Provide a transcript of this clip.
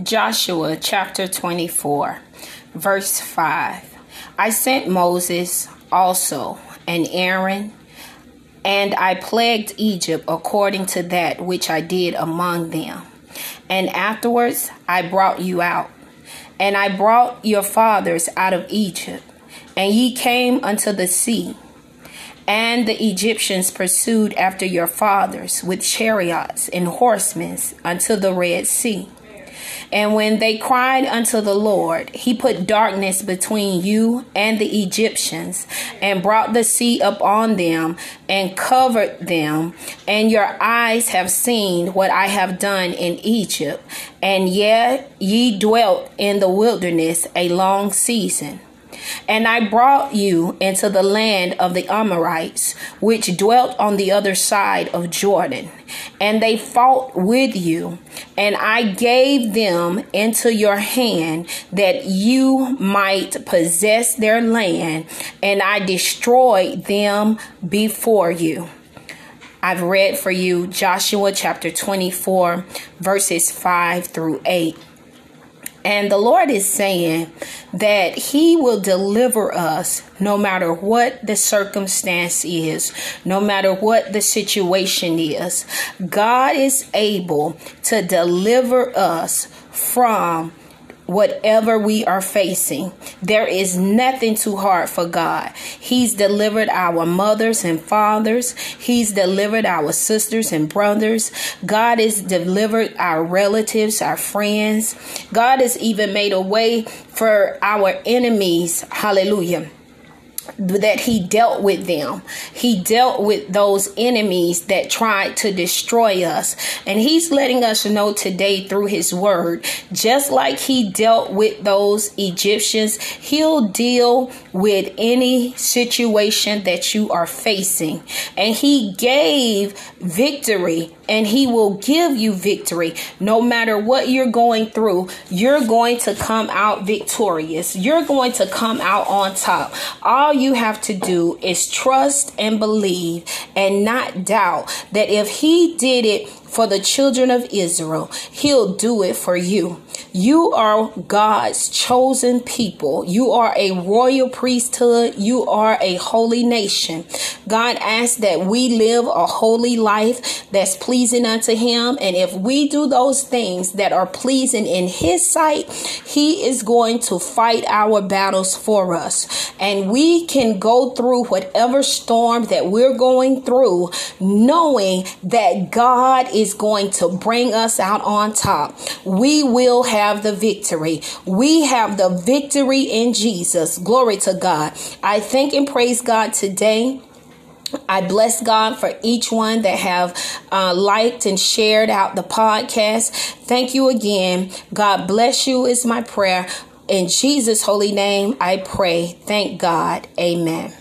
Joshua chapter 24, verse 5. I sent Moses also and Aaron, and I plagued Egypt according to that which I did among them. And afterwards I brought you out, and I brought your fathers out of Egypt, and ye came unto the sea. And the Egyptians pursued after your fathers with chariots and horsemen unto the Red Sea. And when they cried unto the Lord, he put darkness between you and the Egyptians, and brought the sea upon them, and covered them. And your eyes have seen what I have done in Egypt, and yet ye dwelt in the wilderness a long season. And I brought you into the land of the Amorites, which dwelt on the other side of Jordan. And they fought with you, and I gave them into your hand that you might possess their land, and I destroyed them before you. I've read for you Joshua chapter 24, verses 5 through 8. And the Lord is saying that He will deliver us no matter what the circumstance is, no matter what the situation is. God is able to deliver us from whatever we are facing. There is nothing too hard for God. He's delivered our mothers and fathers, He's delivered our sisters and brothers. God has delivered our relatives, our friends. God has even made a way for our enemies. Hallelujah that he dealt with them. He dealt with those enemies that tried to destroy us. And he's letting us know today through his word, just like he dealt with those Egyptians, he'll deal with any situation that you are facing. And he gave victory and he will give you victory no matter what you're going through. You're going to come out victorious. You're going to come out on top. All you have to do is trust and believe and not doubt that if he did it for the children of Israel, he'll do it for you. You are God's chosen people. You are a royal priesthood. You are a holy nation. God asks that we live a holy life that's pleasing unto Him. And if we do those things that are pleasing in His sight, He is going to fight our battles for us. And we can go through whatever storm that we're going through, knowing that God is going to bring us out on top. We will have the victory. We have the victory in Jesus. Glory to God. I thank and praise God today. I bless God for each one that have uh, liked and shared out the podcast. Thank you again. God bless you is my prayer. In Jesus' holy name, I pray. Thank God. Amen.